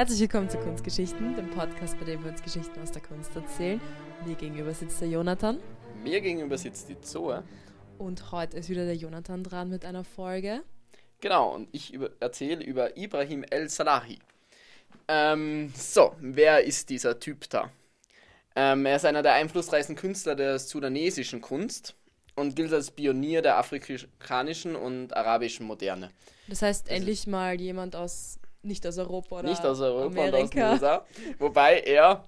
Herzlich willkommen zu Kunstgeschichten, dem Podcast, bei dem wir uns Geschichten aus der Kunst erzählen. Mir gegenüber sitzt der Jonathan. Mir gegenüber sitzt die Zoe. Und heute ist wieder der Jonathan dran mit einer Folge. Genau, und ich über, erzähle über Ibrahim El-Salahi. Ähm, so, wer ist dieser Typ da? Ähm, er ist einer der einflussreichsten Künstler der sudanesischen Kunst und gilt als Pionier der afrikanischen und arabischen Moderne. Das heißt, das endlich mal jemand aus, nicht aus Europa oder Nicht aus Europa Amerika. und aus den USA. Wobei er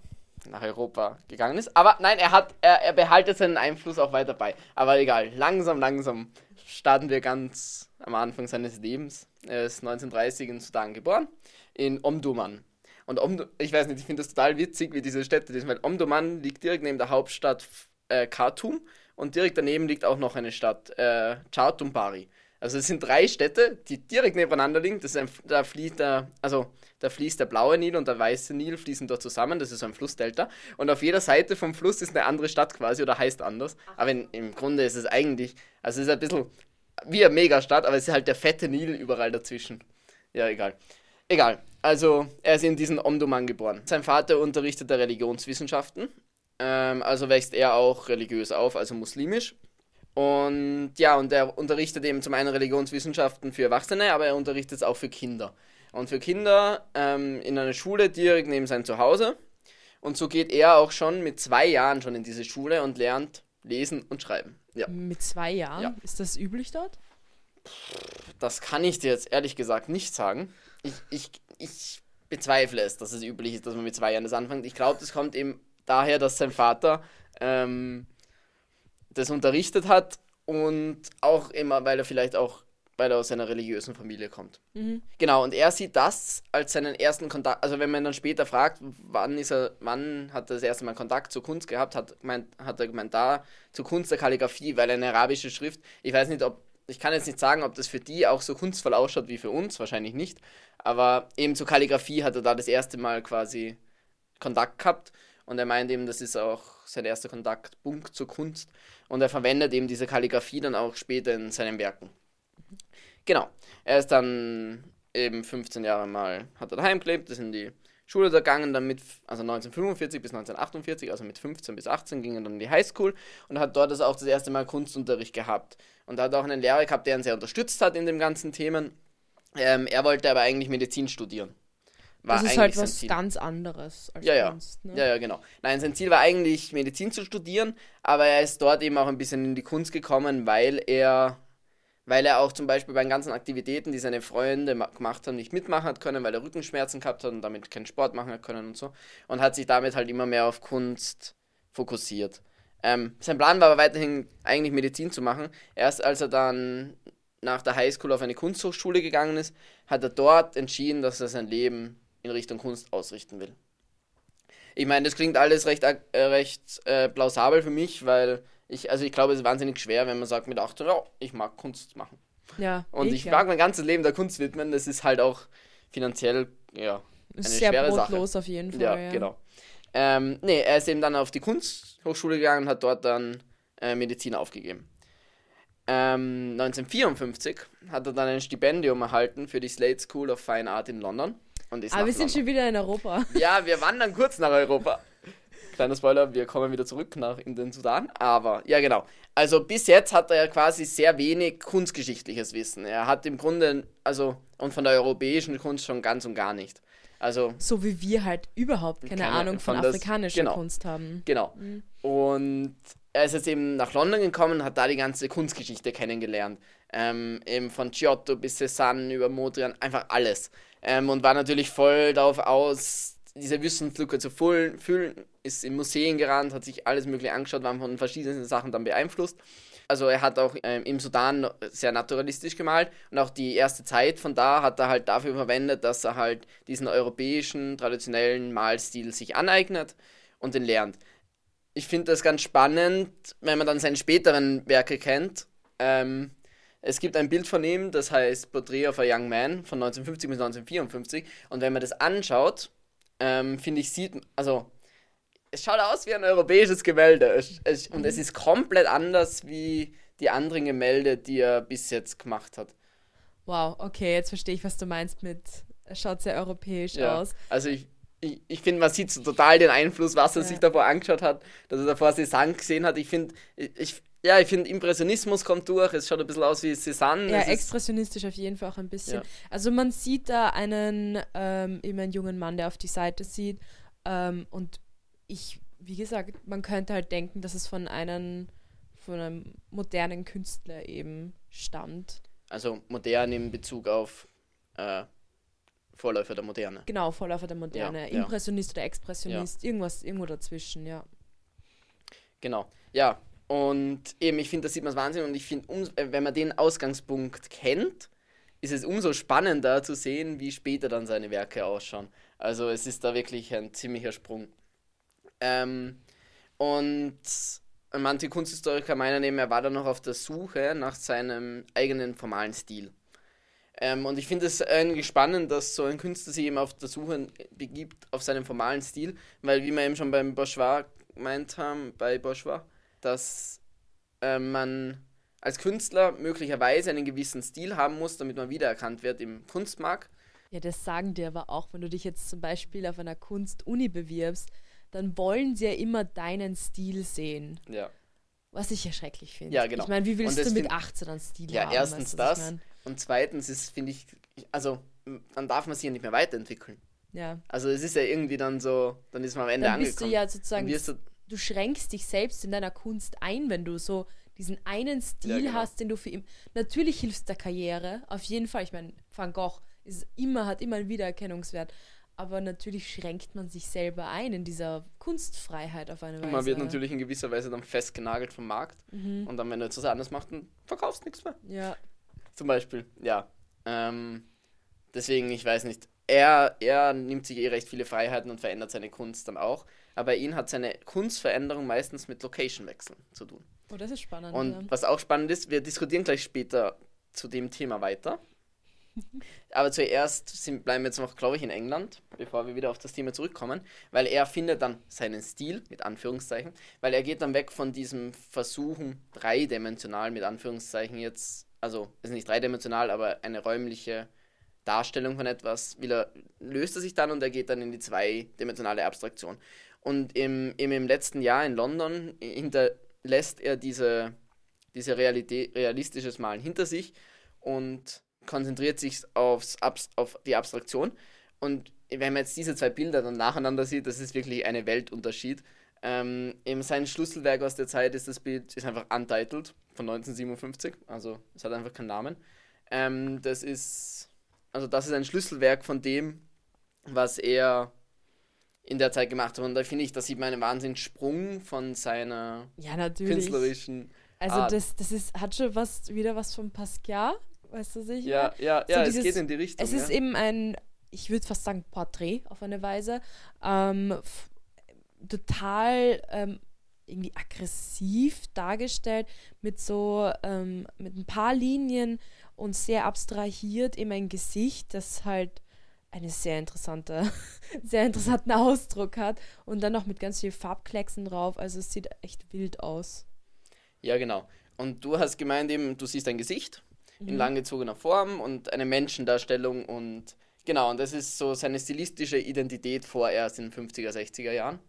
nach Europa gegangen ist. Aber nein, er hat, er, er behaltet seinen Einfluss auch weiter bei. Aber egal, langsam, langsam starten wir ganz am Anfang seines Lebens. Er ist 1930 in Sudan geboren, in Omdurman. Und Omdu ich weiß nicht, ich finde das total witzig, wie diese Städte sind, weil Omdurman liegt direkt neben der Hauptstadt äh, Khartoum und direkt daneben liegt auch noch eine Stadt, äh, Chartumbari. Also es sind drei Städte, die direkt nebeneinander liegen. Das ein, da fließt der, also da fließt der blaue Nil und der weiße Nil fließen dort zusammen. Das ist so ein Flussdelta. Und auf jeder Seite vom Fluss ist eine andere Stadt quasi oder heißt anders. Aber in, im Grunde ist es eigentlich, also es ist ein bisschen wie eine Megastadt, aber es ist halt der fette Nil überall dazwischen. Ja, egal. Egal. Also er ist in diesen Omdurman geboren. Sein Vater unterrichtete Religionswissenschaften. Ähm, also wächst er auch religiös auf, also muslimisch. Und ja, und er unterrichtet eben zum einen Religionswissenschaften für Erwachsene, aber er unterrichtet es auch für Kinder. Und für Kinder ähm, in einer Schule direkt neben sein Zuhause. Und so geht er auch schon mit zwei Jahren schon in diese Schule und lernt lesen und schreiben. Ja. Mit zwei Jahren? Ja. Ist das üblich dort? Das kann ich dir jetzt ehrlich gesagt nicht sagen. Ich, ich, ich bezweifle es, dass es üblich ist, dass man mit zwei Jahren das anfängt. Ich glaube, das kommt eben daher, dass sein Vater ähm, das unterrichtet hat und auch immer, weil er vielleicht auch, weil er aus einer religiösen Familie kommt. Mhm. Genau, und er sieht das als seinen ersten Kontakt, also wenn man dann später fragt, wann ist er, wann hat er das erste Mal Kontakt zur Kunst gehabt, hat, gemeint, hat er gemeint, da zur Kunst der Kalligrafie, weil eine arabische Schrift, ich weiß nicht, ob, ich kann jetzt nicht sagen, ob das für die auch so kunstvoll ausschaut wie für uns, wahrscheinlich nicht, aber eben zur Kalligrafie hat er da das erste Mal quasi Kontakt gehabt und er meint eben, das ist auch sein erster Kontaktpunkt zur Kunst. Und er verwendet eben diese Kalligrafie dann auch später in seinen Werken. Genau. Er ist dann eben 15 Jahre mal, hat er daheim gelebt, ist in die Schule gegangen, dann mit, also 1945 bis 1948, also mit 15 bis 18 ging er dann in die Highschool und hat dort also auch das erste Mal Kunstunterricht gehabt. Und hat auch einen Lehrer gehabt, der ihn sehr unterstützt hat in dem ganzen Themen. Ähm, er wollte aber eigentlich Medizin studieren. War das ist halt was Ziel. ganz anderes als ja, Kunst. Ja. Ne? ja, ja, genau. Nein, sein Ziel war eigentlich Medizin zu studieren, aber er ist dort eben auch ein bisschen in die Kunst gekommen, weil er, weil er auch zum Beispiel bei den ganzen Aktivitäten, die seine Freunde gemacht haben, nicht mitmachen hat können, weil er Rückenschmerzen gehabt hat und damit keinen Sport machen hat können und so. Und hat sich damit halt immer mehr auf Kunst fokussiert. Ähm, sein Plan war aber weiterhin eigentlich Medizin zu machen. Erst als er dann nach der Highschool auf eine Kunsthochschule gegangen ist, hat er dort entschieden, dass er sein Leben in Richtung Kunst ausrichten will. Ich meine, das klingt alles recht, äh, recht äh, plausabel für mich, weil ich, also ich glaube, es ist wahnsinnig schwer, wenn man sagt mit 18, ja, ich mag Kunst machen. Ja. Und ich, ich mag ja. mein ganzes Leben der Kunst widmen. Das ist halt auch finanziell, ja, eine ist sehr schwere brotlos Sache. auf jeden Fall. Ja, ja. genau. Ähm, nee, er ist eben dann auf die Kunsthochschule gegangen und hat dort dann äh, Medizin aufgegeben. Ähm, 1954 hat er dann ein Stipendium erhalten für die Slade School of Fine Art in London. Und ist Aber wir sind schon wieder in Europa. Ja, wir wandern kurz nach Europa. Kleiner Spoiler, wir kommen wieder zurück nach in den Sudan. Aber ja, genau. Also bis jetzt hat er ja quasi sehr wenig kunstgeschichtliches Wissen. Er hat im Grunde, also, und von der europäischen Kunst schon ganz und gar nicht. Also, so wie wir halt überhaupt keine, keine Ahnung von, von afrikanischer genau, Kunst haben. Genau. Mhm. Und er ist jetzt eben nach London gekommen und hat da die ganze Kunstgeschichte kennengelernt. Ähm, eben von Giotto bis Cézanne über Modrian, einfach alles. Ähm, und war natürlich voll darauf aus, diese Wissenslücke zu füllen, ist in Museen gerannt, hat sich alles mögliche angeschaut, war von verschiedenen Sachen dann beeinflusst. Also er hat auch ähm, im Sudan sehr naturalistisch gemalt und auch die erste Zeit von da hat er halt dafür verwendet, dass er halt diesen europäischen traditionellen Malstil sich aneignet und den lernt. Ich finde das ganz spannend, wenn man dann seine späteren Werke kennt. Ähm, es gibt ein Bild von ihm, das heißt Portrait of a Young Man von 1950 bis 1954. Und wenn man das anschaut, ähm, finde ich, sieht, also es schaut aus wie ein europäisches Gemälde. Es, es, und es ist komplett anders wie die anderen Gemälde, die er bis jetzt gemacht hat. Wow, okay, jetzt verstehe ich, was du meinst mit Er schaut sehr europäisch Ja. aus. Also ich, ich, ich finde, man sieht so total den Einfluss, was er Ja. sich davor angeschaut hat, dass er davor Cézanne gesehen hat. Ich finde, ich, ja, ich finde, Impressionismus kommt durch. Es schaut ein bisschen aus wie Cézanne. Ja, es ist, expressionistisch auf jeden Fall auch ein bisschen. Ja. Also man sieht da einen, ähm, eben einen jungen Mann, der auf die Seite sieht. Ähm, und ich, wie gesagt, man könnte halt denken, dass es von einem, von einem modernen Künstler eben stammt. also modern in Bezug auf äh, Vorläufer der Moderne. Genau, Vorläufer der Moderne. Ja, ja. Impressionist oder Expressionist, irgendwas, irgendwo dazwischen, ja. Genau. Ja, und eben, ich finde, da sieht man es Wahnsinn und ich finde, äh, wenn man den Ausgangspunkt kennt, ist es umso spannender zu sehen, wie später dann seine Werke ausschauen. Also es ist da wirklich ein ziemlicher Sprung. Ähm, und manche Kunsthistoriker meinen eben, er war dann noch auf der Suche nach seinem eigenen formalen Stil. Ähm, und ich finde es irgendwie spannend, dass so ein Künstler sich eben auf der Suche begibt auf seinen formalen Stil, weil wie wir eben schon beim Bourgeois gemeint haben, bei Bourgeois, dass äh, man als Künstler möglicherweise einen gewissen Stil haben muss, damit man wiedererkannt wird im Kunstmarkt. Ja, das sagen dir aber auch, wenn du dich jetzt zum Beispiel auf einer Kunstuni bewirbst, dann wollen sie ja immer deinen Stil sehen. Ja. Was ich ja schrecklich finde. Ja, genau. Ich meine, wie willst du mit find- 18 einen Stil Ja, haben? erstens weißt du, was das. ich mein? Und zweitens ist, finde ich, also dann darf man sich ja nicht mehr weiterentwickeln. Ja. Also es ist ja irgendwie dann so, dann ist man am Ende Dann bist du angekommen. ja Dann sozusagen, wirst du, du schränkst dich selbst in deiner Kunst ein, wenn du so diesen einen Stil Ja, genau. hast, den du für ihm. Natürlich hilfst der Karriere, auf jeden Fall. Ich meine, Van Gogh ist immer, hat immer einen Wiedererkennungswert. Aber natürlich schränkt man sich selber ein in dieser Kunstfreiheit auf eine Weise. man wird natürlich in gewisser Weise dann festgenagelt vom Markt. Mhm. Und dann, wenn du etwas anderes machst, dann verkaufst du nichts mehr. Ja, Zum Beispiel, ja. Ähm, deswegen, ich weiß nicht. Er, er nimmt sich eh recht viele Freiheiten und verändert seine Kunst dann auch. Aber ihm hat seine Kunstveränderung meistens mit Location-Wechseln zu tun. oh, das ist spannend. Und ja. was auch spannend ist, wir diskutieren gleich später zu dem Thema weiter. Aber zuerst sind, bleiben wir jetzt noch, glaube ich, in England, bevor wir wieder auf das Thema zurückkommen, weil er findet dann seinen Stil, mit Anführungszeichen, weil er geht dann weg von diesem Versuchen, dreidimensional, mit Anführungszeichen jetzt, also ist nicht dreidimensional, aber eine räumliche Darstellung von etwas, will er, löst er sich dann und er geht dann in die zweidimensionale Abstraktion. Und im, im, im letzten Jahr in London hinterlässt er diese, diese Realität, realistisches Malen hinter sich und konzentriert sich aufs, auf die Abstraktion. Und wenn man jetzt diese zwei Bilder dann nacheinander sieht, das ist wirklich eine Weltunterschied. Ähm, eben sein Schlüsselwerk aus der Zeit ist das Bild, ist einfach Untitled von 1957, also es hat einfach keinen Namen. Ähm, das ist, also das ist ein Schlüsselwerk von dem, was er in der Zeit gemacht hat. Und da finde ich, da sieht man einen Wahnsinnssprung von seiner ja, künstlerischen Also Art. das, das ist, hat schon was, wieder was von Pascal, weißt du sicher? Ja, ja, So ja, dieses- es geht in die Richtung. Es ist ja. eben ein, ich würde fast sagen, Porträt auf eine Weise. Ähm, total ähm, irgendwie aggressiv dargestellt, mit so, ähm, mit ein paar Linien und sehr abstrahiert eben ein Gesicht, das halt einen sehr interessante, sehr interessanten Ausdruck hat und dann noch mit ganz viel Farbklecksen drauf. Also es sieht echt wild aus. Ja, genau. Und du hast gemeint eben, du siehst ein Gesicht Mhm. in langgezogener Form und eine Menschendarstellung und genau, und das ist so seine stilistische Identität vorerst in den 50er, 60er Jahren.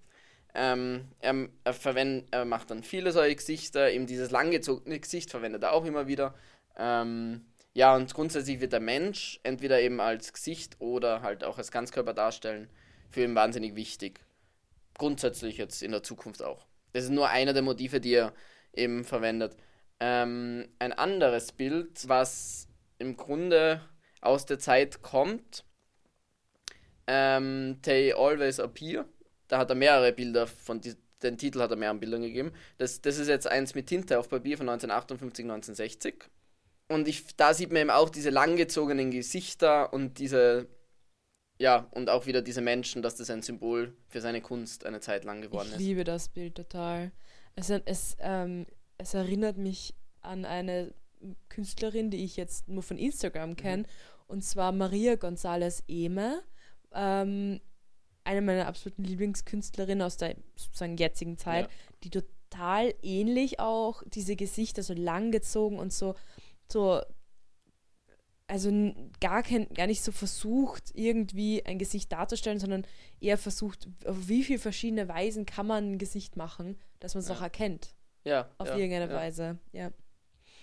Ähm, er, er, verwend, er macht dann viele solche Gesichter, eben dieses langgezogene Gesicht verwendet er auch immer wieder. Ähm, ja, und grundsätzlich wird der Mensch entweder eben als Gesicht oder halt auch als Ganzkörper darstellen, für ihn wahnsinnig wichtig. Grundsätzlich jetzt in der Zukunft auch. Das ist nur einer der Motive, die er eben verwendet. Ähm, ein anderes Bild, was im Grunde aus der Zeit kommt, ähm, They Always Appear. Da hat er mehrere Bilder von die, den Titel hat er mehreren Bildern gegeben. Das, das ist jetzt eins mit Tinte auf Papier von 1958, 1960. Und ich, da sieht man eben auch diese langgezogenen Gesichter und diese, ja, und auch wieder diese Menschen, dass das ein Symbol für seine Kunst eine Zeit lang geworden Ich ist. liebe das Bild total. Es, es, ähm, es erinnert mich an eine Künstlerin, die ich jetzt nur von Mhm. Instagram kenne, und zwar Maria González Eme. Ähm, eine meiner absoluten Lieblingskünstlerinnen aus der sozusagen jetzigen Zeit, Ja. die total ähnlich auch diese Gesichter so lang gezogen und so, so also gar, kein, gar nicht so versucht, irgendwie ein Gesicht darzustellen, sondern eher versucht, auf wie viele verschiedene Weisen kann man ein Gesicht machen, dass man es ja. auch erkennt. Ja. Auf ja, irgendeine ja. Weise, ja.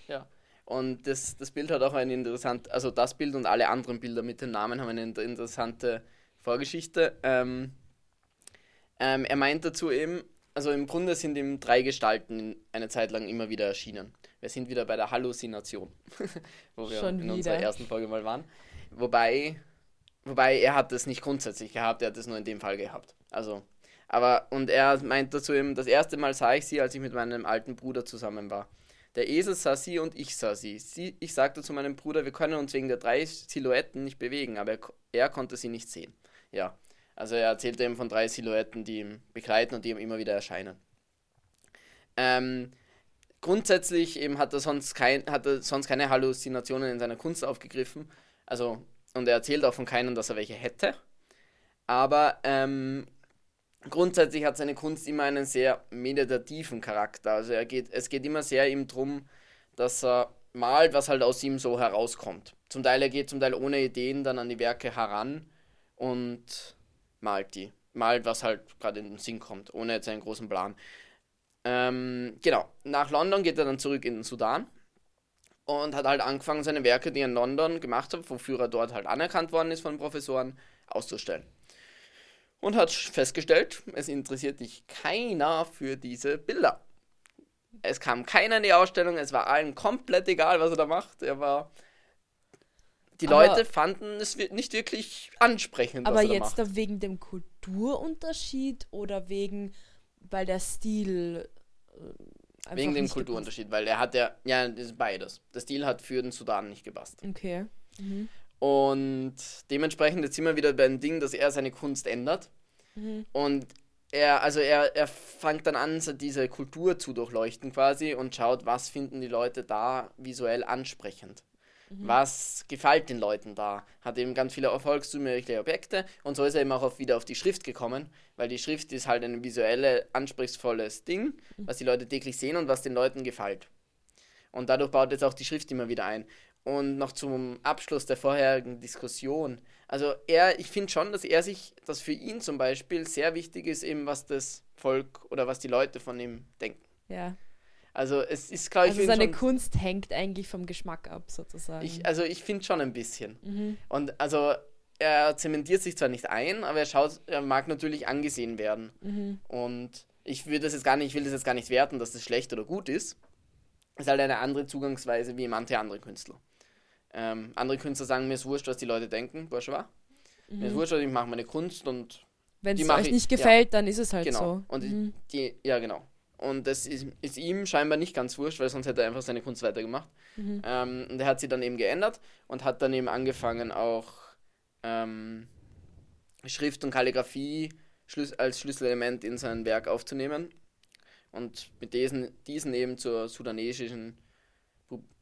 Ja. Und das, das Bild hat auch eine interessante, also das Bild und alle anderen Bilder mit dem Namen haben eine interessante Vorgeschichte. Ähm, ähm, er meint dazu eben, also im Grunde sind ihm drei Gestalten eine Zeit lang immer wieder erschienen. Wir sind wieder bei der Halluzination, wo wir Schon in wieder. unserer ersten Folge mal waren. Wobei, wobei er hat das nicht grundsätzlich gehabt, er hat es nur in dem Fall gehabt. Also, aber, und er meint dazu eben, das erste Mal sah ich sie, als ich mit meinem alten Bruder zusammen war. Der Esel sah sie und ich sah sie. sie. Ich sagte zu meinem Bruder, wir können uns wegen der drei Silhouetten nicht bewegen, aber er, er konnte sie nicht sehen. Ja, also er erzählte eben von drei Silhouetten, die ihm begleiten und die ihm immer wieder erscheinen. Ähm, grundsätzlich eben hat er sonst kein, hat er sonst keine Halluzinationen in seiner Kunst aufgegriffen. Also, und er erzählt auch von keinem, dass er welche hätte. Aber ähm, grundsätzlich hat seine Kunst immer einen sehr meditativen Charakter. Also er geht, es geht immer sehr ihm darum, dass er malt, was halt aus ihm so herauskommt. Zum Teil er geht zum Teil ohne Ideen dann an die Werke heran und malt die. Malt, was halt gerade in den Sinn kommt, ohne jetzt einen großen Plan. Ähm, genau, nach London geht er dann zurück in den Sudan und hat halt angefangen, seine Werke, die er in London gemacht hat, wofür er dort halt anerkannt worden ist von Professoren, auszustellen. Und hat festgestellt, es interessiert dich keiner für diese Bilder. Es kam keiner in die Ausstellung, es war allen komplett egal, was er da macht. Er war die aber Leute fanden es nicht wirklich ansprechend. Aber jetzt da wegen dem Kulturunterschied oder wegen, weil der Stil. Äh, wegen dem Kulturunterschied, gepasst. weil er hat ja, ja, das ist beides. Der Stil hat für den Sudan nicht gepasst. Okay. Mhm. Und dementsprechend jetzt sind wir wieder beim Ding, dass er seine Kunst ändert. Mhm. Und er, also er, er fängt dann an, diese Kultur zu durchleuchten quasi und schaut, was finden die Leute da visuell ansprechend. Mhm. Was gefällt den Leuten da? Hat eben ganz viele erfolgszumögliche Objekte und so ist er eben auch auf, wieder auf die Schrift gekommen, weil die Schrift ist halt ein visuelles, anspruchsvolles Ding, mhm. was die Leute täglich sehen und was den Leuten gefällt. Und dadurch baut jetzt auch die Schrift immer wieder ein. Und noch zum Abschluss der vorherigen Diskussion. Also er, ich finde schon, dass er sich, dass für ihn zum Beispiel sehr wichtig ist, eben was das Volk oder was die Leute von ihm denken. Ja. Also es ist, glaube ich. Also seine schon, Kunst hängt eigentlich vom Geschmack ab, sozusagen. Ich, also ich finde schon ein bisschen. Mhm. Und also er zementiert sich zwar nicht ein, aber er schaut, er mag natürlich angesehen werden. Mhm. Und ich will das jetzt gar nicht, ich will das jetzt gar nicht werten, dass das schlecht oder gut ist. Es ist halt eine andere Zugangsweise wie manche andere Künstler. Ähm, andere Künstler sagen, mir ist wurscht, was die Leute denken, bourgeois. Mhm. Mir ist mhm. wurscht, ich mache meine Kunst und wenn es euch nicht gefällt, ja. dann ist es halt genau. so. Und mhm. die, ja, genau. Und das ist, ist, ihm scheinbar nicht ganz wurscht, weil sonst hätte er einfach seine Kunst weitergemacht. Mhm. Ähm, und er hat sie dann eben geändert und hat dann eben angefangen, auch ähm, Schrift und Kalligrafie Schlüs als Schlüsselelement in sein Werk aufzunehmen. Und mit diesen, diesen eben zur sudanesischen,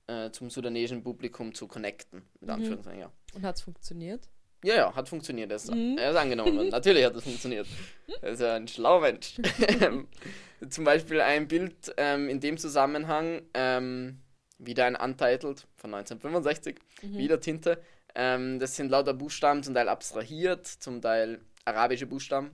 äh, zum sudanesischen Publikum zu connecten. Mit mhm. Ja. Und hat es funktioniert? Ja, ja, hat funktioniert. Er ist, mhm. er ist angenommen worden. Natürlich hat es funktioniert. Er ist ja ein schlauer Mensch. Zum Beispiel ein Bild ähm, in dem Zusammenhang, ähm, wieder ein Untitled von 1965, mhm. wieder Tinte. Ähm, das sind lauter Buchstaben, zum Teil abstrahiert, zum Teil arabische Buchstaben.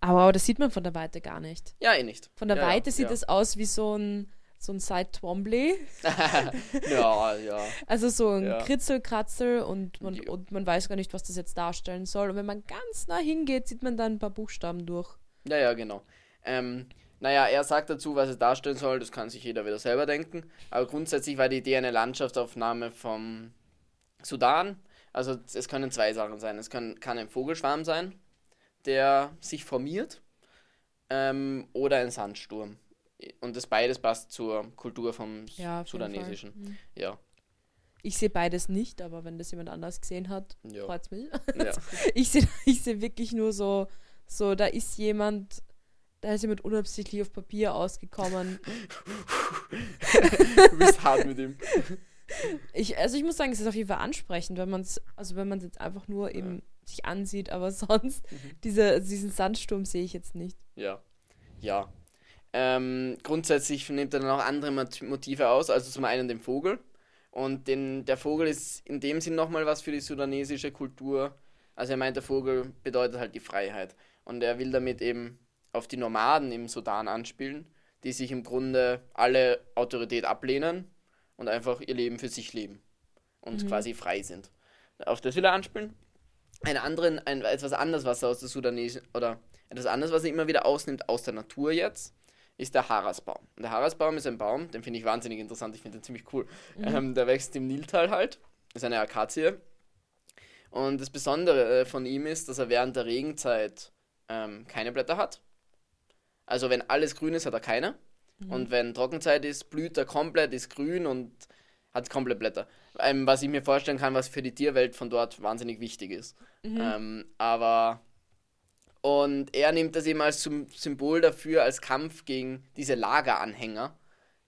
Aber das sieht man von der Weite gar nicht. Ja, eh nicht. Von der ja, Weite ja, sieht es aus wie so ein so ein Side Twombly. ja, ja. Also so ein ja. Kritzelkratzel und man, und man weiß gar nicht, was das jetzt darstellen soll. Und wenn man ganz nah hingeht, sieht man dann ein paar Buchstaben durch. Ja, ja, genau. Ähm, naja, er sagt dazu, was es darstellen soll, das kann sich jeder wieder selber denken. Aber grundsätzlich war die Idee eine Landschaftsaufnahme vom Sudan. Also es können zwei Sachen sein. Es kann, kann ein Vogelschwarm sein, der sich formiert, ähm, oder ein Sandsturm und das beides passt zur Kultur vom ja, Sudanesischen. Mhm. Ja. Ich sehe beides nicht, aber wenn das jemand anders gesehen hat, ja. freut es mich. Ja. ich sehe ich seh wirklich nur so, so, da ist jemand, da ist jemand unabsichtlich auf Papier ausgekommen. du bist hart mit ihm. Ich, also ich muss sagen, es ist auf jeden Fall ansprechend, wenn man es, also wenn man es jetzt einfach nur eben ja. sich ansieht, aber sonst, mhm. diese, diesen Sandsturm sehe ich jetzt nicht. Ja. Ja, ähm, grundsätzlich nimmt er dann auch andere Motive aus, also zum einen den Vogel Und den, der Vogel ist in dem Sinn nochmal was für die sudanesische Kultur. Also er meint, der Vogel bedeutet halt die Freiheit. Und er will damit eben auf die Nomaden im Sudan anspielen, die sich im Grunde alle Autorität ablehnen und einfach ihr Leben für sich leben und mhm. quasi frei sind. Auf das will er anspielen. Ein anderen, ein, etwas anderes, was er aus der Sudanesischen, oder etwas anderes, was er immer wieder ausnimmt aus der Natur jetzt, ist der Harasbaum. Und der Harasbaum ist ein Baum, den finde ich wahnsinnig interessant, ich finde den ziemlich cool. Mhm. Ähm, der wächst im Niltal halt, ist eine Akazie. Und das Besondere äh, von ihm ist, dass er während der Regenzeit ähm, keine Blätter hat. Also wenn alles grün ist, hat er keine. Mhm. Und wenn Trockenzeit ist, blüht er komplett, ist grün und hat komplett Blätter. Ähm, was ich mir vorstellen kann, was für die Tierwelt von dort wahnsinnig wichtig ist. Mhm. Ähm, aber und er nimmt das eben als Symbol dafür, als Kampf gegen diese Lageranhänger.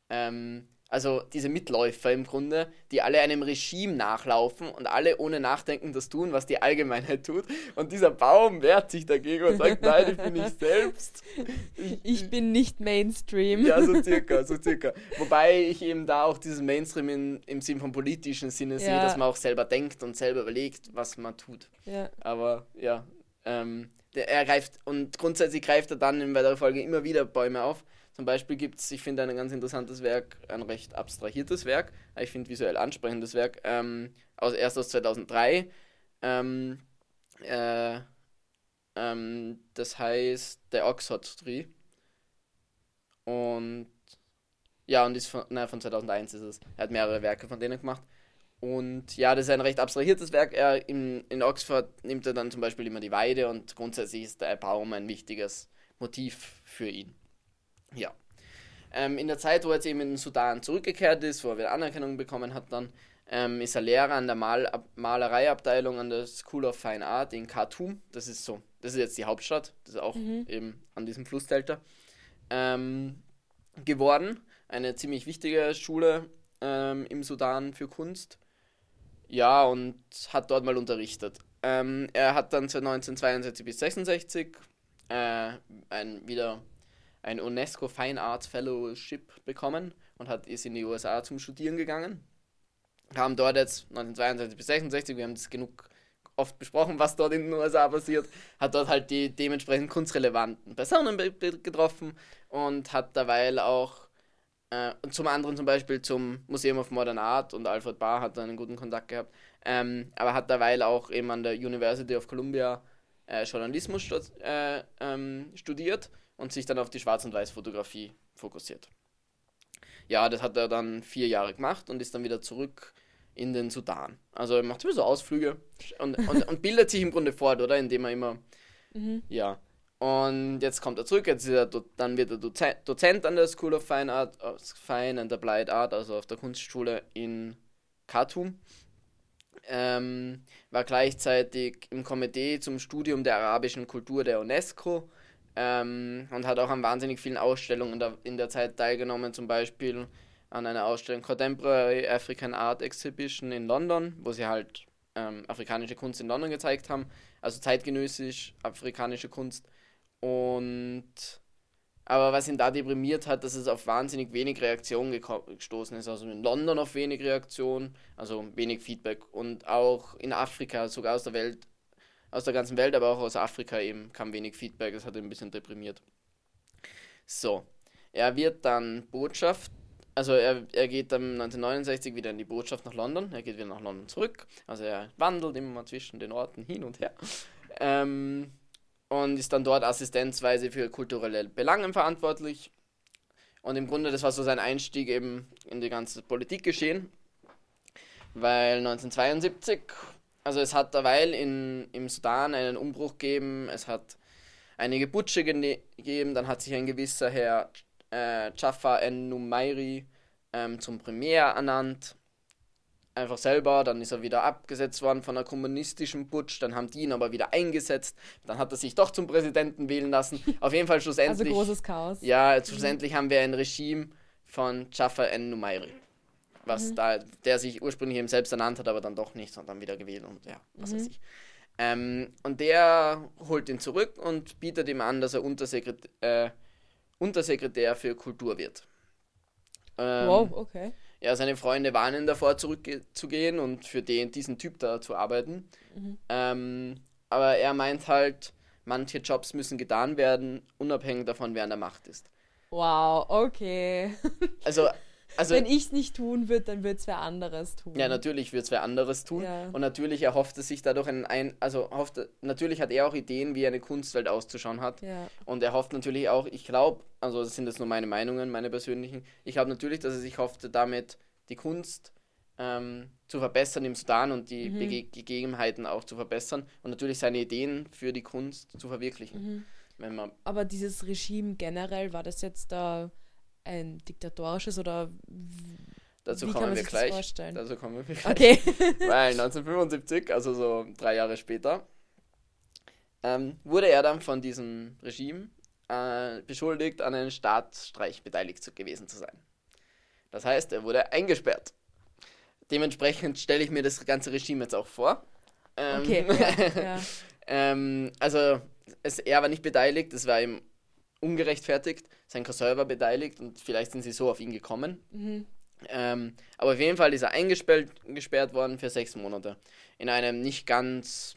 Ähm, also diese Mitläufer im Grunde, die alle einem Regime nachlaufen und alle ohne Nachdenken das tun, was die Allgemeinheit tut. Und dieser Baum wehrt sich dagegen und sagt, nein, ich bin nicht selbst. Ich, ich bin nicht Mainstream. Ja, so circa, so circa. Wobei ich eben da auch dieses Mainstream in, im Sinn vom politischen Sinne ja. sehe, dass man auch selber denkt und selber überlegt, was man tut. Ja. Aber ja, ähm, er greift und grundsätzlich greift er dann in weiterer Folge immer wieder Bäume auf. Zum Beispiel gibt es, ich finde, ein ganz interessantes Werk, ein recht abstrahiertes Werk, ich finde visuell ansprechendes Werk, ähm, aus, erst aus 2003. Ähm, äh, ähm, das heißt der Oxford Tree. Und ja, und ist von, na, von 2001 ist es. Er hat mehrere Werke von denen gemacht. Und ja, das ist ein recht abstrahiertes Werk. Er in, in Oxford nimmt er dann zum Beispiel immer die Weide und grundsätzlich ist der Baum ein wichtiges Motiv für ihn. Ja. Ähm, in der Zeit, wo er jetzt eben in den Sudan zurückgekehrt ist, wo er wieder Anerkennung bekommen hat, dann ähm, ist er Lehrer an der Mal Malereiabteilung an der School of Fine Art in Khartoum. Das ist so, das ist jetzt die Hauptstadt, das ist auch mhm. eben an diesem Flussdelta ähm, geworden. Eine ziemlich wichtige Schule ähm, im Sudan für Kunst. Ja, und hat dort mal unterrichtet. Ähm, er hat dann von 1962 bis 1966 äh, ein, wieder ein UNESCO Fine Arts Fellowship bekommen und hat, ist in die USA zum Studieren gegangen. Haben dort jetzt 1962 bis 66, wir haben das genug oft besprochen, was dort in den USA passiert, hat dort halt die dementsprechend kunstrelevanten Personen getroffen und hat derweil auch äh, zum anderen zum Beispiel zum Museum of Modern Art und Alfred Barr hat da einen guten Kontakt gehabt. Ähm, aber hat derweil auch eben an der University of Columbia äh, Journalismus stud äh, ähm, studiert und sich dann auf die Schwarz- und Weiß-Fotografie fokussiert. Ja, das hat er dann vier Jahre gemacht und ist dann wieder zurück in den Sudan. Also er macht immer so Ausflüge und, und, und bildet sich im Grunde fort, oder? Indem er immer, mhm. ja, und jetzt kommt er zurück, jetzt er, dann wird er Dozent an der School of Fine Art, uh, Fine and Applied Art, also auf der Kunstschule in Khartoum. Ähm, war gleichzeitig im Komitee zum Studium der arabischen Kultur der UNESCO ähm, und hat auch an wahnsinnig vielen Ausstellungen in der, in der Zeit teilgenommen, zum Beispiel an einer Ausstellung Contemporary African Art Exhibition in London, wo sie halt ähm, afrikanische Kunst in London gezeigt haben, also zeitgenössisch afrikanische Kunst. Und aber was ihn da deprimiert hat, dass es auf wahnsinnig wenig Reaktion gestoßen ist. Also in London auf wenig Reaktion, also wenig Feedback. Und auch in Afrika, sogar aus der Welt, aus der ganzen Welt, aber auch aus Afrika eben kam wenig Feedback. Das hat ihn ein bisschen deprimiert. So, er wird dann Botschaft, also er, er geht dann 1969 wieder in die Botschaft nach London. Er geht wieder nach London zurück. Also er wandelt immer mal zwischen den Orten hin und her. Ähm, und ist dann dort assistenzweise für kulturelle Belange verantwortlich. Und im Grunde, das war so sein Einstieg eben in die ganze Politikgeschehen. Weil 1972, also es hat derweil in, im Sudan einen Umbruch gegeben, es hat einige Putsche gegeben, dann hat sich ein gewisser Herr äh, Jaffa en-Numairi ähm, zum Premier ernannt einfach selber, dann ist er wieder abgesetzt worden von einer kommunistischen Putsch, dann haben die ihn aber wieder eingesetzt, dann hat er sich doch zum Präsidenten wählen lassen. Auf jeden Fall schlussendlich. Also großes Chaos. Ja, schlussendlich mhm. haben wir ein Regime von Jafar en-Numairi. Was mhm. da, der sich ursprünglich eben selbst ernannt hat, aber dann doch nicht, sondern wieder gewählt und ja, was mhm. weiß ich. Ähm, und der holt ihn zurück und bietet ihm an, dass er Untersekret äh, Untersekretär für Kultur wird. Ähm, wow, okay. ja, seine Freunde warnen davor, zurückzugehen und für den, diesen Typ da zu arbeiten. Mhm. Ähm, aber er meint halt, manche Jobs müssen getan werden, unabhängig davon, wer an der Macht ist. Wow, okay. Also also, Wenn ich es nicht tun würde, dann wird es wer anderes tun. Ja, natürlich wird es wer anderes tun. Ja. Und natürlich erhofft es sich dadurch ein, ein also hofft, natürlich hat er auch Ideen, wie eine Kunstwelt auszuschauen hat. Ja. Und er hofft natürlich auch, ich glaube, also das sind jetzt nur meine Meinungen, meine persönlichen, ich glaube natürlich, dass er sich hoffte, damit die Kunst ähm, zu verbessern im Sudan und die mhm. Gegebenheiten auch zu verbessern und natürlich seine Ideen für die Kunst zu verwirklichen. Mhm. Wenn man Aber dieses Regime generell, war das jetzt da ein diktatorisches oder Dazu kommen wir gleich. Dazu kommen wir gleich. Okay. Weil 1975, also so drei Jahre später, ähm, wurde er dann von diesem Regime äh, beschuldigt, an einem Staatsstreich beteiligt zu, gewesen zu sein. Das heißt, er wurde eingesperrt. Dementsprechend stelle ich mir das ganze Regime jetzt auch vor. Ähm, okay. Ja, ja. ähm, also es, er war nicht beteiligt, es war ihm ungerechtfertigt. Sein Cousin war beteiligt und vielleicht sind sie so auf ihn gekommen. Mhm. Ähm, aber auf jeden Fall ist er eingesperrt worden für sechs Monate. In einem nicht ganz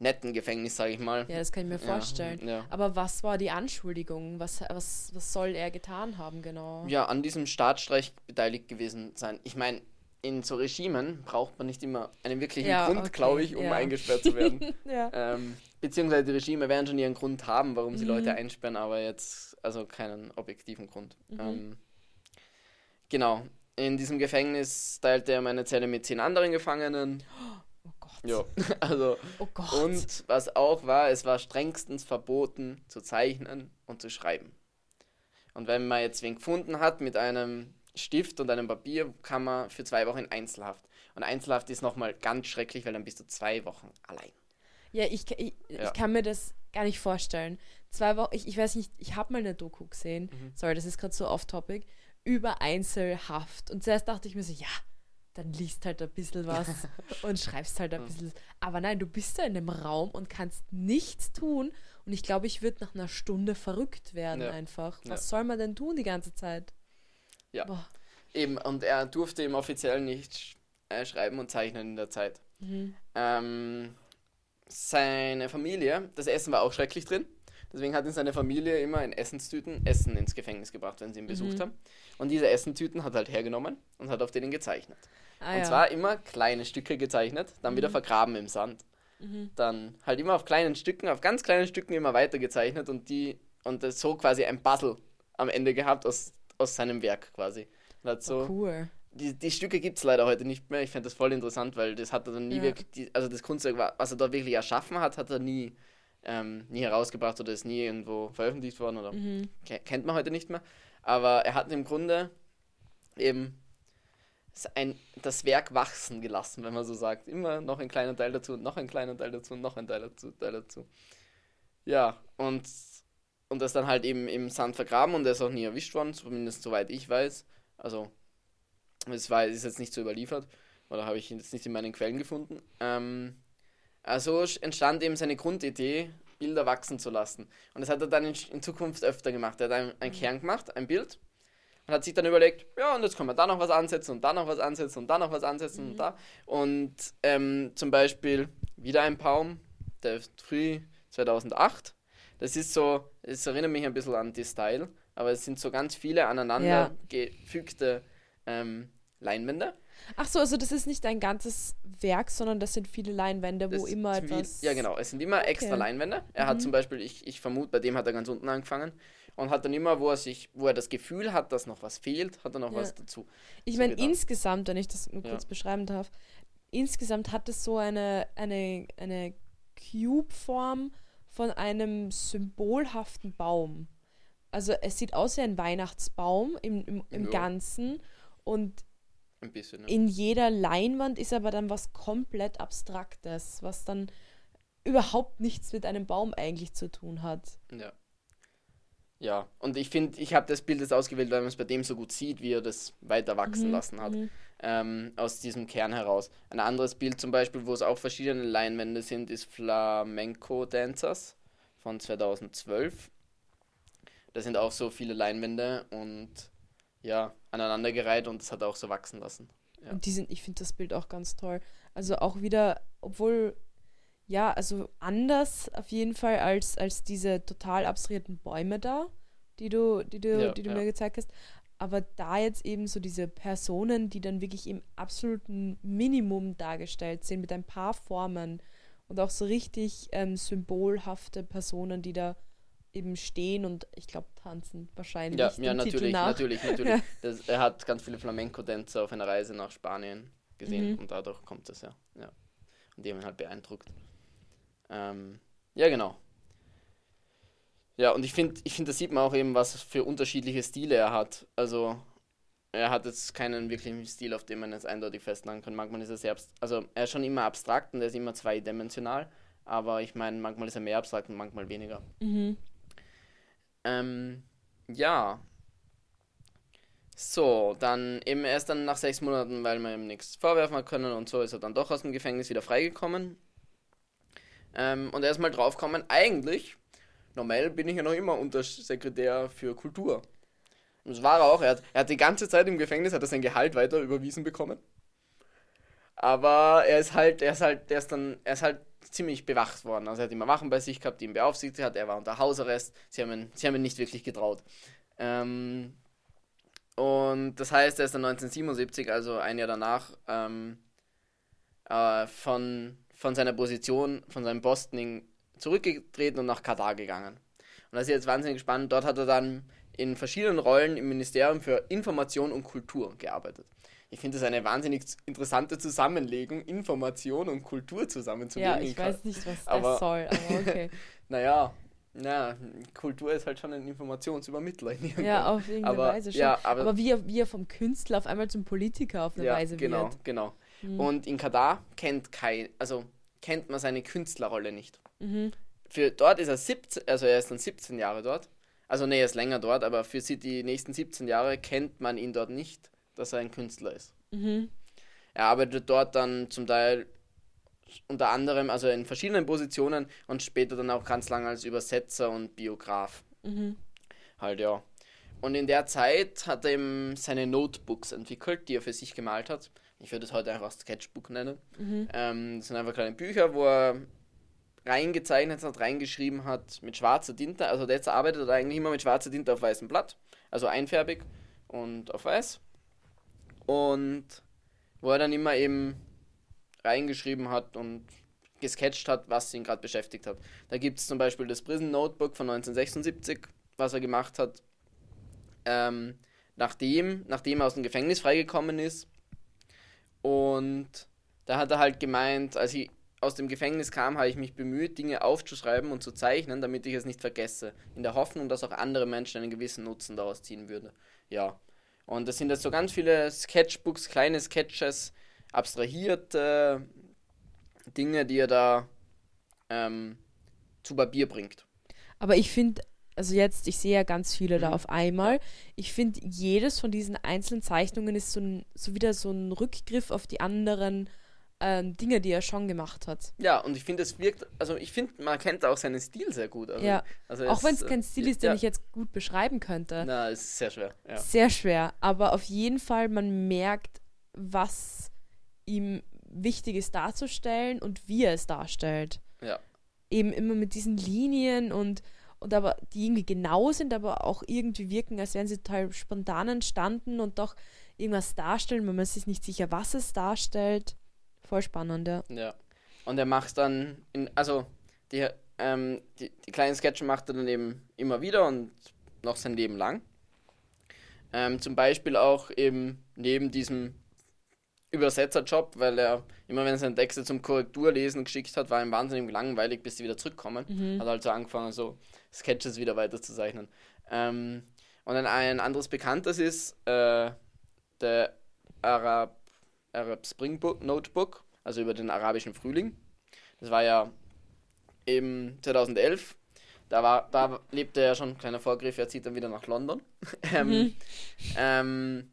netten Gefängnis, sage ich mal. Ja, das kann ich mir vorstellen. Ja, ja. Aber was war die Anschuldigung? Was, was, was soll er getan haben, genau? Ja, an diesem Staatsstreich beteiligt gewesen sein. Ich meine, in so Regimen braucht man nicht immer einen wirklichen ja, Grund, okay, glaube ich, um eingesperrt zu werden. ja. ähm, beziehungsweise die Regime werden schon ihren Grund haben, warum sie mhm. Leute einsperren, aber jetzt also keinen objektiven Grund. Mhm. Ähm, genau. In diesem Gefängnis teilte er meine Zelle mit zehn anderen Gefangenen. Oh Gott. Ja, also. Oh Gott. Und was auch war, es war strengstens verboten zu zeichnen und zu schreiben. Und wenn man jetzt wen gefunden hat mit einem Stift und einem Papier kann man für zwei Wochen in Einzelhaft. Und Einzelhaft ist nochmal ganz schrecklich, weil dann bist du zwei Wochen allein. Ja, ich, ich, ja. ich kann mir das gar nicht vorstellen. Zwei Wochen, ich, ich weiß nicht, ich habe mal eine Doku gesehen, mhm. sorry, das ist gerade so off-topic, über Einzelhaft. Und zuerst dachte ich mir so, ja, dann liest halt ein bisschen was und schreibst halt ein mhm. bisschen. Aber nein, du bist da in dem Raum und kannst nichts tun. Und ich glaube, ich würde nach einer Stunde verrückt werden ja. einfach. Was ja. soll man denn tun die ganze Zeit? Ja. Boah. Eben, und er durfte ihm offiziell nicht äh, schreiben und zeichnen in der Zeit. Mhm. Ähm, seine Familie, das Essen war auch schrecklich drin. Deswegen hat ihn seine Familie immer in Essenstüten Essen ins Gefängnis gebracht, wenn sie ihn mhm. besucht haben. Und diese Essentüten hat er halt hergenommen und hat auf denen gezeichnet. Ah, und ja. zwar immer kleine Stücke gezeichnet, dann mhm. wieder vergraben im Sand. Mhm. Dann halt immer auf kleinen Stücken, auf ganz kleinen Stücken immer weiter gezeichnet und die und so quasi ein Puzzle am Ende gehabt aus aus seinem Werk quasi. Und hat so, oh, cool. Die, die Stücke gibt es leider heute nicht mehr. Ich finde das voll interessant, weil das hat er dann nie ja. wirklich, die, also das Kunstwerk, was er dort wirklich erschaffen hat, hat er nie, ähm, nie herausgebracht oder ist nie irgendwo veröffentlicht worden oder mhm. kennt man heute nicht mehr. Aber er hat im Grunde eben ein, das Werk wachsen gelassen, wenn man so sagt. Immer noch ein kleiner Teil dazu, noch ein kleiner Teil dazu, noch ein Teil dazu, Teil dazu. Ja, und und das dann halt eben im Sand vergraben und er ist auch nie erwischt worden, zumindest soweit ich weiß. Also, es war, ist jetzt nicht so überliefert, oder habe ich jetzt nicht in meinen Quellen gefunden. Ähm, also entstand eben seine Grundidee, Bilder wachsen zu lassen. Und das hat er dann in, in Zukunft öfter gemacht. Er hat einen, einen Kern gemacht, ein Bild, und hat sich dann überlegt, ja, und jetzt können wir da noch was ansetzen und da noch was ansetzen und da noch was ansetzen mhm. und da. Und ähm, zum Beispiel wieder ein Baum, der Früh 2008 das ist so, es erinnert mich ein bisschen an die Style, aber es sind so ganz viele aneinander ja. gefügte ähm, Leinwände. Ach so, also das ist nicht ein ganzes Werk, sondern das sind viele Leinwände, wo das immer etwas. Ja, genau, es sind immer okay. extra Leinwände. Er mhm. hat zum Beispiel, ich, ich vermute, bei dem hat er ganz unten angefangen und hat dann immer, wo er sich, wo er das Gefühl hat, dass noch was fehlt, hat er noch ja. was dazu. Ich meine, insgesamt, wenn ich das nur kurz ja. beschreiben darf, insgesamt hat es so eine, eine, eine Cube-Form von einem symbolhaften Baum. Also es sieht aus wie ein Weihnachtsbaum im, im, im ja. Ganzen und bisschen, ja. in jeder Leinwand ist aber dann was komplett Abstraktes, was dann überhaupt nichts mit einem Baum eigentlich zu tun hat. Ja. Ja, und ich finde, ich habe das Bild jetzt ausgewählt, weil man es bei dem so gut sieht, wie er das weiter wachsen mhm. lassen hat. Mhm. Ähm, aus diesem Kern heraus. Ein anderes Bild zum Beispiel, wo es auch verschiedene Leinwände sind, ist Flamenco Dancers von 2012. Da sind auch so viele Leinwände und ja, aneinandergereiht und das hat er auch so wachsen lassen. Ja. Und die sind, ich finde das Bild auch ganz toll. Also auch wieder, obwohl, ja, also anders auf jeden Fall als, als diese total abstrahierten Bäume da, die du, die du, Ja, die du ja. mir gezeigt hast. Aber da jetzt eben so diese Personen, die dann wirklich im absoluten Minimum dargestellt sind, mit ein paar Formen und auch so richtig ähm, symbolhafte Personen, die da eben stehen und ich glaube tanzen wahrscheinlich. Ja, ja natürlich, natürlich, natürlich. Das, er hat ganz viele Flamenco-Tänzer auf einer Reise nach Spanien gesehen Mhm. und dadurch kommt das ja. ja. Und die haben ihn halt beeindruckt. Ähm, ja, genau. Ja, und ich finde, ich find, da sieht man auch eben, was für unterschiedliche Stile er hat. Also, er hat jetzt keinen wirklichen Stil, auf den man jetzt eindeutig festlegen kann. Manchmal ist er sehr, also er ist schon immer abstrakt und er ist immer zweidimensional, aber ich meine, manchmal ist er mehr abstrakt und manchmal weniger. Mhm. Ähm, ja. So, dann eben erst dann nach sechs Monaten, weil man ihm nichts vorwerfen hat können und so ist er dann doch aus dem Gefängnis wieder freigekommen. Ähm, und erstmal draufkommen, eigentlich, normal bin ich ja noch immer Untersekretär für Kultur. Und das war er auch. Er hat, er hat die ganze Zeit im Gefängnis, hat er sein Gehalt weiter überwiesen bekommen. Aber er ist halt, er ist halt, er ist dann, er ist halt ziemlich bewacht worden. Also er hat immer Wachen bei sich gehabt, die ihn beaufsichtigt hat. Er war unter Hausarrest. Sie haben ihn, sie haben ihn nicht wirklich getraut. Ähm, und das heißt, er ist dann 1977, also ein Jahr danach, ähm, äh, von, von seiner Position, von seinem Posten zurückgetreten und nach Katar gegangen. Und das ist jetzt wahnsinnig spannend. Dort hat er dann in verschiedenen Rollen im Ministerium für Information und Kultur gearbeitet. Ich finde das eine wahnsinnig interessante Zusammenlegung, Information und Kultur zusammenzulegen. Ja, ich weiß nicht, was aber- das soll, aber okay. Naja, ja, Kultur ist halt schon ein Informationsübermittler. in Ja, auf irgendeine aber, Weise schon. Ja, aber, aber wie er, wie er vom Künstler auf einmal zum Politiker auf eine ja, Weise genau, wird. genau. Mhm. Und in Katar kennt kein, also kennt man seine Künstlerrolle nicht. Mhm. Für dort ist er 17, also er ist dann 17 Jahre dort. Also nee, er ist länger dort, aber für sie die nächsten 17 Jahre kennt man ihn dort nicht, dass er ein Künstler ist. Mhm. Er arbeitet dort dann zum Teil unter anderem, also in verschiedenen Positionen und später dann auch ganz lange als Übersetzer und Biograf. Mhm. Halt, ja. Und in der Zeit hat er eben seine Notebooks entwickelt, die er für sich gemalt hat. Ich würde es heute einfach Sketchbook nennen. Mhm. Ähm, das sind einfach kleine Bücher, wo er reingezeichnet hat, reingeschrieben hat mit schwarzer Tinte. Also jetzt arbeitet er eigentlich immer mit schwarzer Tinte auf weißem Blatt. Also einfärbig und auf weiß. Und wo er dann immer eben reingeschrieben hat und gesketcht hat, was ihn gerade beschäftigt hat. Da gibt es zum Beispiel das Prison Notebook von 1976, was er gemacht hat, ähm, nachdem, nachdem er aus dem Gefängnis freigekommen ist. Und da hat er halt gemeint, als ich aus dem Gefängnis kam, habe ich mich bemüht, Dinge aufzuschreiben und zu zeichnen, damit ich es nicht vergesse. In der Hoffnung, dass auch andere Menschen einen gewissen Nutzen daraus ziehen würden. Ja. Und das sind jetzt so ganz viele Sketchbooks, kleine Sketches, abstrahierte Dinge, die er da ähm, zu Papier bringt. Aber ich finde, also jetzt, ich sehe ja ganz viele da Mhm. auf einmal. Ich finde, jedes von diesen einzelnen Zeichnungen ist so, ein, so wieder so ein Rückgriff auf die anderen ähm, Dinge, die er schon gemacht hat. Ja, und ich finde, es wirkt, also ich finde, man kennt auch seinen Stil sehr gut. Also, ja, also auch wenn es kein Stil ist, den ja, ich jetzt gut beschreiben könnte. Na, es ist sehr schwer. Ja. Sehr schwer, aber auf jeden Fall, man merkt, was ihm wichtig ist darzustellen und wie er es darstellt. Ja. Eben immer mit diesen Linien und, und aber die irgendwie genau sind, aber auch irgendwie wirken, als wären sie total spontan entstanden und doch irgendwas darstellen, wenn man sich nicht sicher, was es darstellt. Voll spannend, ja. Ja. Und er macht dann, in, also die, ähm, die, die kleinen Sketche macht er dann eben immer wieder und noch sein Leben lang. Ähm, zum Beispiel auch eben neben diesem Übersetzerjob, weil er immer, wenn er seine Texte zum Korrekturlesen geschickt hat, war ihm wahnsinnig langweilig, bis sie wieder zurückkommen. Mhm. Hat also angefangen, so Sketches wieder weiterzuzeichnen. Ähm, und dann ein anderes Bekanntes ist äh, der Arab, Arab Spring Book, Notebook, also über den arabischen Frühling. Das war ja im 2011. Da, war, da lebte er schon, kleiner Vorgriff, er zieht dann wieder nach London. ähm, Mhm. ähm,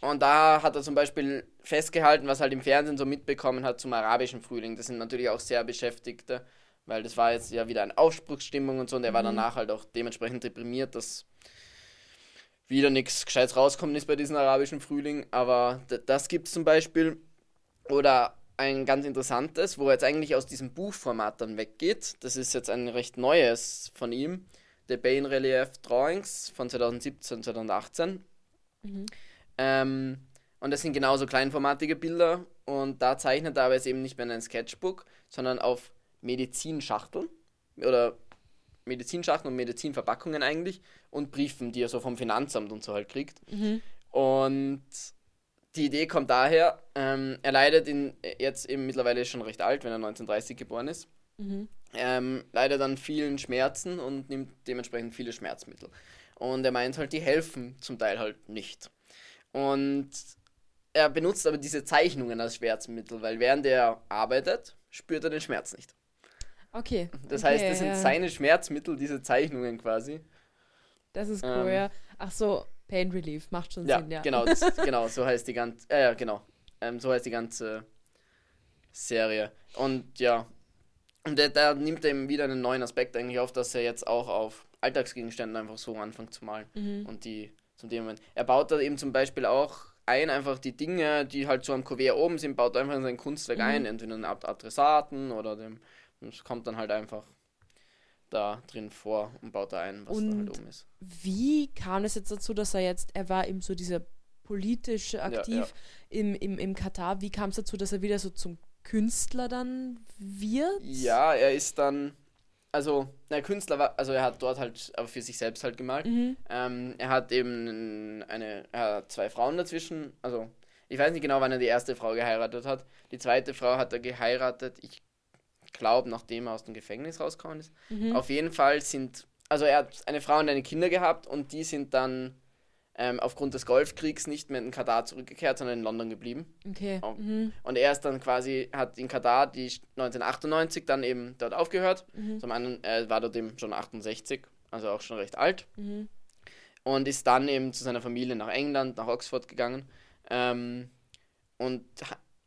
und da hat er zum Beispiel festgehalten, was halt im Fernsehen so mitbekommen hat zum arabischen Frühling. Das sind natürlich auch sehr Beschäftigte, weil das war jetzt ja wieder eine Aufbruchsstimmung und so und er war Mhm. danach halt auch dementsprechend deprimiert, dass wieder nichts Gescheites rauskommen ist bei diesem arabischen Frühling, aber das gibt es zum Beispiel. Oder ein ganz interessantes, wo er jetzt eigentlich aus diesem Buchformat dann weggeht. Das ist jetzt ein recht neues von ihm. The Bain Relief Drawings von 2017, 2018. Mhm. Ähm, und das sind genauso kleinformatige Bilder. Und da zeichnet er aber jetzt eben nicht mehr in ein Sketchbook, sondern auf Medizinschachteln. Oder Medizinschachteln und Medizinverpackungen eigentlich. Und Briefen, die er so vom Finanzamt und so halt kriegt. Mhm. Und die Idee kommt daher, ähm, er leidet in, jetzt eben mittlerweile schon recht alt, wenn er 1930 geboren ist. Mhm. Ähm, leidet an vielen Schmerzen und nimmt dementsprechend viele Schmerzmittel. Und er meint halt, die helfen zum Teil halt nicht. Und er benutzt aber diese Zeichnungen als Schmerzmittel, weil während er arbeitet, spürt er den Schmerz nicht. Okay. Das okay, heißt, das sind seine Schmerzmittel, diese Zeichnungen quasi. Das ist cool, ähm, ja. Ach so, Pain Relief, macht schon ja, Sinn, ja. Genau, das, genau, so heißt die ganze, äh, ja, genau, ähm, so heißt die ganze Serie. Und ja, und da, nimmt er eben wieder einen neuen Aspekt eigentlich auf, dass er jetzt auch auf Alltagsgegenständen einfach so anfängt zu malen. Mhm. Und die zum Thema. Er baut da eben zum Beispiel auch ein, einfach die Dinge, die halt so am Kuvert oben sind, baut einfach in sein Kunstwerk mhm. ein, entweder einen Adressaten oder dem. Es kommt dann halt einfach da drin vor und baut da ein, was und da halt oben ist. Wie kam es jetzt dazu, dass er jetzt, er war eben so dieser politische aktiv ja, ja. Im, im, im Katar, wie kam es dazu, dass er wieder so zum Künstler dann wird? Ja, er ist dann, also, der Künstler war, also er hat dort halt aber für sich selbst halt gemalt. Mhm. Ähm, er hat eben eine, er hat zwei Frauen dazwischen, also ich weiß nicht genau, wann er die erste Frau geheiratet hat. Die zweite Frau hat er geheiratet, ich glaube, nachdem er aus dem Gefängnis rausgekommen ist. Mhm. Auf jeden Fall sind, also er hat eine Frau und eine Kinder gehabt und die sind dann ähm, aufgrund des Golfkriegs nicht mehr in Katar zurückgekehrt, sondern in London geblieben. Okay. Mhm. Und er ist dann quasi, hat in Katar die 1998 dann eben dort aufgehört. Mhm. Zum anderen, er war dort eben schon 68, also auch schon recht alt. Mhm. Und ist dann eben zu seiner Familie nach England, nach Oxford gegangen. Ähm, und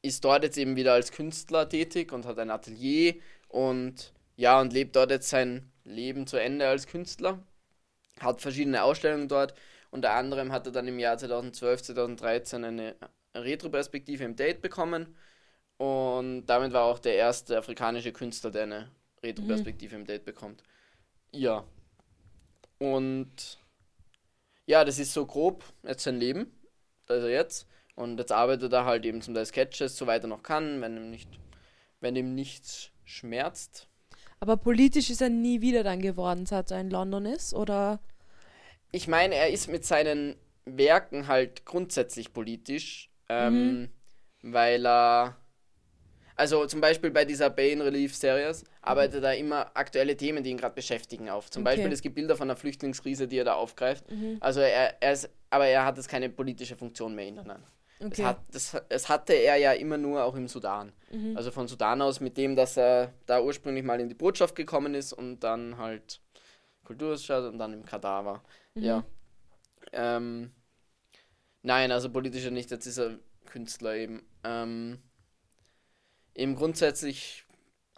ist dort jetzt eben wieder als Künstler tätig und hat ein Atelier und ja, und lebt dort jetzt sein Leben zu Ende als Künstler. Hat verschiedene Ausstellungen dort. Unter anderem hat er dann im Jahr 2012, 2013 eine Retroperspektive im Date bekommen. Und damit war auch der erste afrikanische Künstler, der eine Retroperspektive mhm. im Date bekommt. Ja. Und ja, das ist so grob jetzt sein Leben. Also jetzt. Und jetzt arbeitet er halt eben zum Teil Sketches, soweit er noch kann, wenn ihm nicht, wenn ihm nichts schmerzt. Aber politisch ist er nie wieder dann geworden, seit er in London ist, oder? Ich meine, er ist mit seinen Werken halt grundsätzlich politisch, ähm, mhm. weil er, also zum Beispiel bei dieser Bane Relief Series arbeitet mhm. er immer aktuelle Themen, die ihn gerade beschäftigen, auf. Zum okay. Beispiel es gibt Bilder von der Flüchtlingskrise, die er da aufgreift. Mhm. Also er, er ist, aber er hat jetzt keine politische Funktion mehr in nein. Okay. Es, hat, das, es hatte er ja immer nur auch im Sudan. Mhm. Also von Sudan aus mit dem, dass er da ursprünglich mal in die Botschaft gekommen ist und dann halt Kulturstadt und dann im Katar war. Mhm. Ja. Ähm, nein, also politischer nicht, jetzt ist er Künstler eben. Ähm, eben grundsätzlich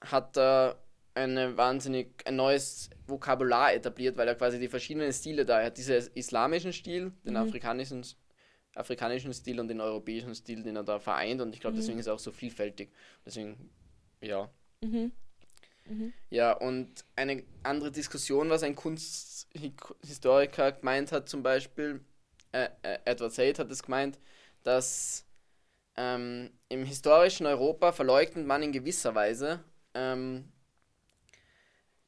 hat er eine wahnsinnig ein neues Vokabular etabliert, weil er quasi die verschiedenen Stile da er hat. Diesen islamischen Stil, den mhm. afrikanischen afrikanischen Stil und den europäischen Stil, den er da vereint. Und ich glaube, mhm. deswegen ist er auch so vielfältig. Deswegen, ja. Mhm. Mhm. Ja, und eine andere Diskussion, was ein Kunsthistoriker gemeint hat, zum Beispiel, äh, äh, Edward Said hat es gemeint, dass ähm, im historischen Europa verleugnet man in gewisser Weise, ähm,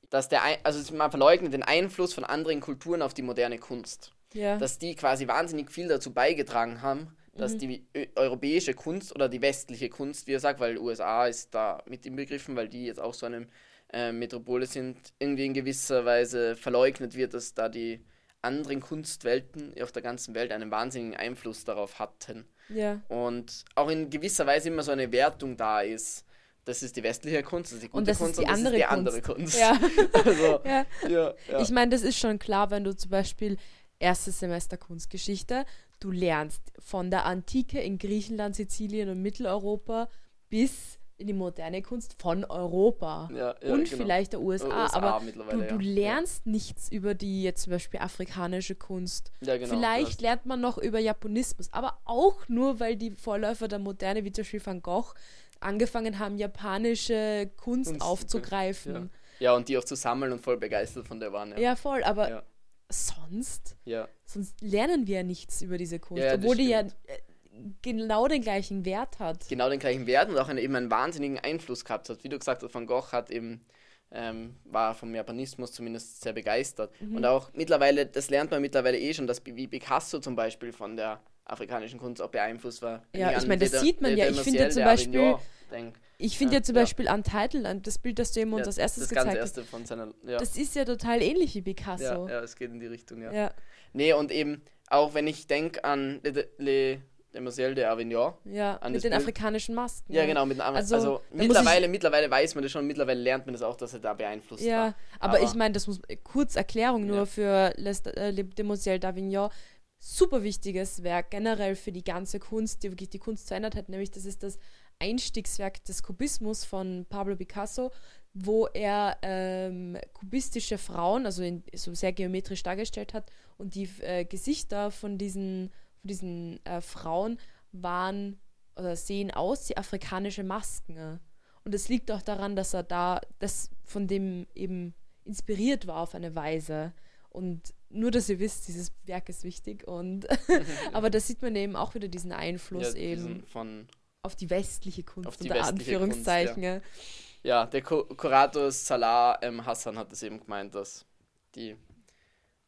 dass der, ein also man verleugnet den Einfluss von anderen Kulturen auf die moderne Kunst ja. dass die quasi wahnsinnig viel dazu beigetragen haben, dass mhm. die europäische Kunst oder die westliche Kunst, wie er sagt, weil USA ist da mit inbegriffen, weil die jetzt auch so eine äh, Metropole sind, irgendwie in gewisser Weise verleugnet wird, dass da die anderen Kunstwelten auf der ganzen Welt einen wahnsinnigen Einfluss darauf hatten. Ja. Und auch in gewisser Weise immer so eine Wertung da ist. Das ist die westliche Kunst, das ist die gute und das Kunst ist die und andere das ist die Kunst. andere Kunst. Ja. also. Ja, ja. Ich meine, das ist schon klar, wenn du zum Beispiel erstes Semester Kunstgeschichte. Du lernst von der Antike in Griechenland, Sizilien und Mitteleuropa bis in die moderne Kunst von Europa Ja, ja, und genau. vielleicht der USA. USA aber du, du ja. lernst nichts über die jetzt zum Beispiel afrikanische Kunst. Ja, genau. Vielleicht lernt man noch über Japonismus, aber auch nur, weil die Vorläufer der Moderne, wie zum Beispiel Van Gogh, angefangen haben, japanische Kunst Kunst, aufzugreifen. Ja, und die auch zu sammeln und voll begeistert von der waren. Ja, Ja, voll, aber Ja. sonst, ja. sonst lernen wir ja nichts über diese Kunst, Ja, obwohl die ja äh, genau den gleichen Wert hat. genau den gleichen Wert und auch einen, eben einen wahnsinnigen Einfluss gehabt hat. Wie du gesagt hast, Van Gogh hat eben, ähm, war vom Japanismus zumindest sehr begeistert. Mhm. Und auch mittlerweile, das lernt man mittlerweile eh schon, dass wie Picasso zum Beispiel von der afrikanischen Kunst auch beeinflusst war. Ja, ich meine, das sieht man ja. Ich finde zum Beispiel- Avignon denk. Ich finde Ja, ja zum ja. Beispiel Untitled, das Bild, das du eben uns Ja, als erstes das ganz gezeigt hast, erste von seiner. Ja, das ist ja total ähnlich wie Picasso. ja, ja, es geht in die Richtung, ja. ja. Nee, und eben, auch wenn ich denke an Le, Le Demoiselle de Avignon, Ja, mit den Bild. afrikanischen Masken. Ja, genau, mit Also, also, mittlerweile, mittlerweile weiß man das schon, mittlerweile lernt man das auch, dass er da beeinflusst Ja, war. aber, Aber- ich meine, das muss kurz Erklärung nur Ja. für Les äh, Le Demoiselle d'Avignon. Super wichtiges Werk generell für die ganze Kunst, die wirklich die Kunst verändert hat. Nämlich, das ist das Einstiegswerk des Kubismus von Pablo Picasso, wo er ähm, kubistische Frauen, also in, so sehr geometrisch dargestellt hat und die äh, Gesichter von diesen, von diesen äh, Frauen waren oder sehen aus wie afrikanische Masken. Und es liegt auch daran, dass er da das von dem eben inspiriert war auf eine Weise. Und nur, dass ihr wisst, dieses Werk ist wichtig. Und aber da sieht man eben auch wieder diesen Einfluss ja, eben diesen von, auf die westliche Kunst Auf die unter westliche Anführungszeichen. ja. ja, der Ku- Kurator Salah ähm, Hassan hat es eben gemeint, dass die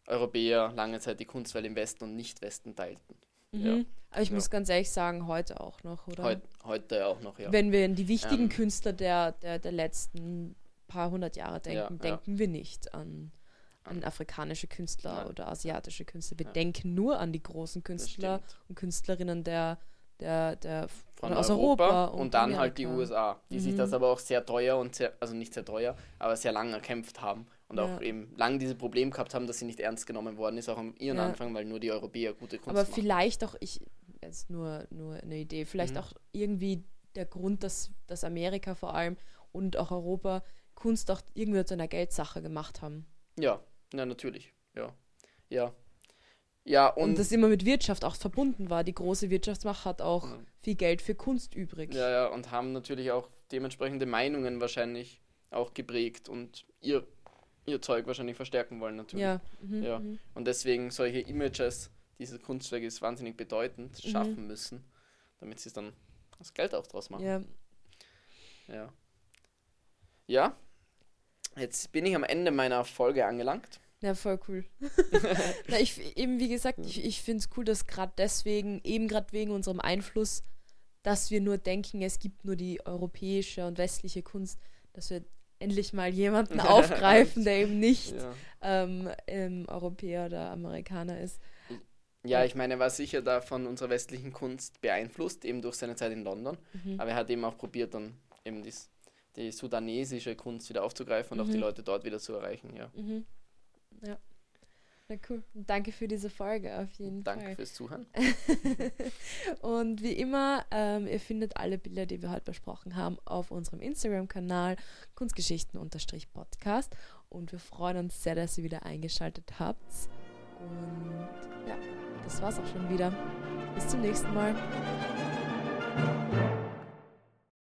Europäer lange Zeit die Kunstwelt im Westen und Nicht-Westen teilten. Mhm. Ja. Aber ich Ja. muss ganz ehrlich sagen, heute auch noch, oder? Heut, heute auch noch, ja. Wenn wir an die wichtigen Ähm. Künstler der, der, der letzten paar hundert Jahre denken, denken wir nicht an, an afrikanische Künstler Nein. oder asiatische Künstler. Wir denken nur an die großen Künstler und Künstlerinnen der, der, der Von Europa, Europa und, dann Amerika. halt die USA, die sich Mhm. das aber auch sehr teuer und sehr, also nicht sehr teuer, aber sehr lange erkämpft haben und auch Ja. eben lang dieses Problem gehabt haben, dass sie nicht ernst genommen worden ist, auch am ihren Ja. Anfang, weil nur die Europäer gute Kunst Aber machen. vielleicht auch, ich, jetzt nur, nur eine Idee, vielleicht Mhm. auch irgendwie der Grund, dass, dass Amerika vor allem und auch Europa Kunst auch irgendwie zu einer Geldsache gemacht haben. Ja, ja, natürlich. Ja. Ja. Ja, Und, und, das immer mit Wirtschaft auch verbunden war. Die große Wirtschaftsmacht hat auch Ja. viel Geld für Kunst übrig. ja, ja, und haben natürlich auch dementsprechende Meinungen wahrscheinlich auch geprägt und ihr, ihr Zeug wahrscheinlich verstärken wollen natürlich. Ja, mhm, Ja. mhm. Und deswegen solche Images dieses Kunstwerkes wahnsinnig bedeutend Mhm. schaffen müssen, damit sie es dann das Geld auch draus machen. ja. Ja. Ja. Jetzt bin ich am Ende meiner Folge angelangt. Ja, voll cool. Na, ich, eben wie gesagt, ich, ich finde es cool, dass gerade deswegen, eben gerade wegen unserem Einfluss, dass wir nur denken, es gibt nur die europäische und westliche Kunst, dass wir endlich mal jemanden aufgreifen, der eben nicht Ja. ähm, ähm, Europäer oder Amerikaner ist. ja, ich meine, er war sicher da von unserer westlichen Kunst beeinflusst, eben durch seine Zeit in London. Mhm. Aber er hat eben auch probiert, dann eben dies, die sudanesische Kunst wieder aufzugreifen und auch die Mhm. Leute dort wieder zu erreichen. Ja. Mhm. Ja. Na cool. Und danke für diese Folge auf jeden Danke Fall. fürs Zuhören. Und wie immer, ähm, ihr findet alle Bilder, die wir heute besprochen haben, auf unserem Instagram-Kanal Kunstgeschichten-Podcast. Und wir freuen uns sehr, dass ihr wieder eingeschaltet habt. Und ja, das war's auch schon wieder. Bis zum nächsten Mal.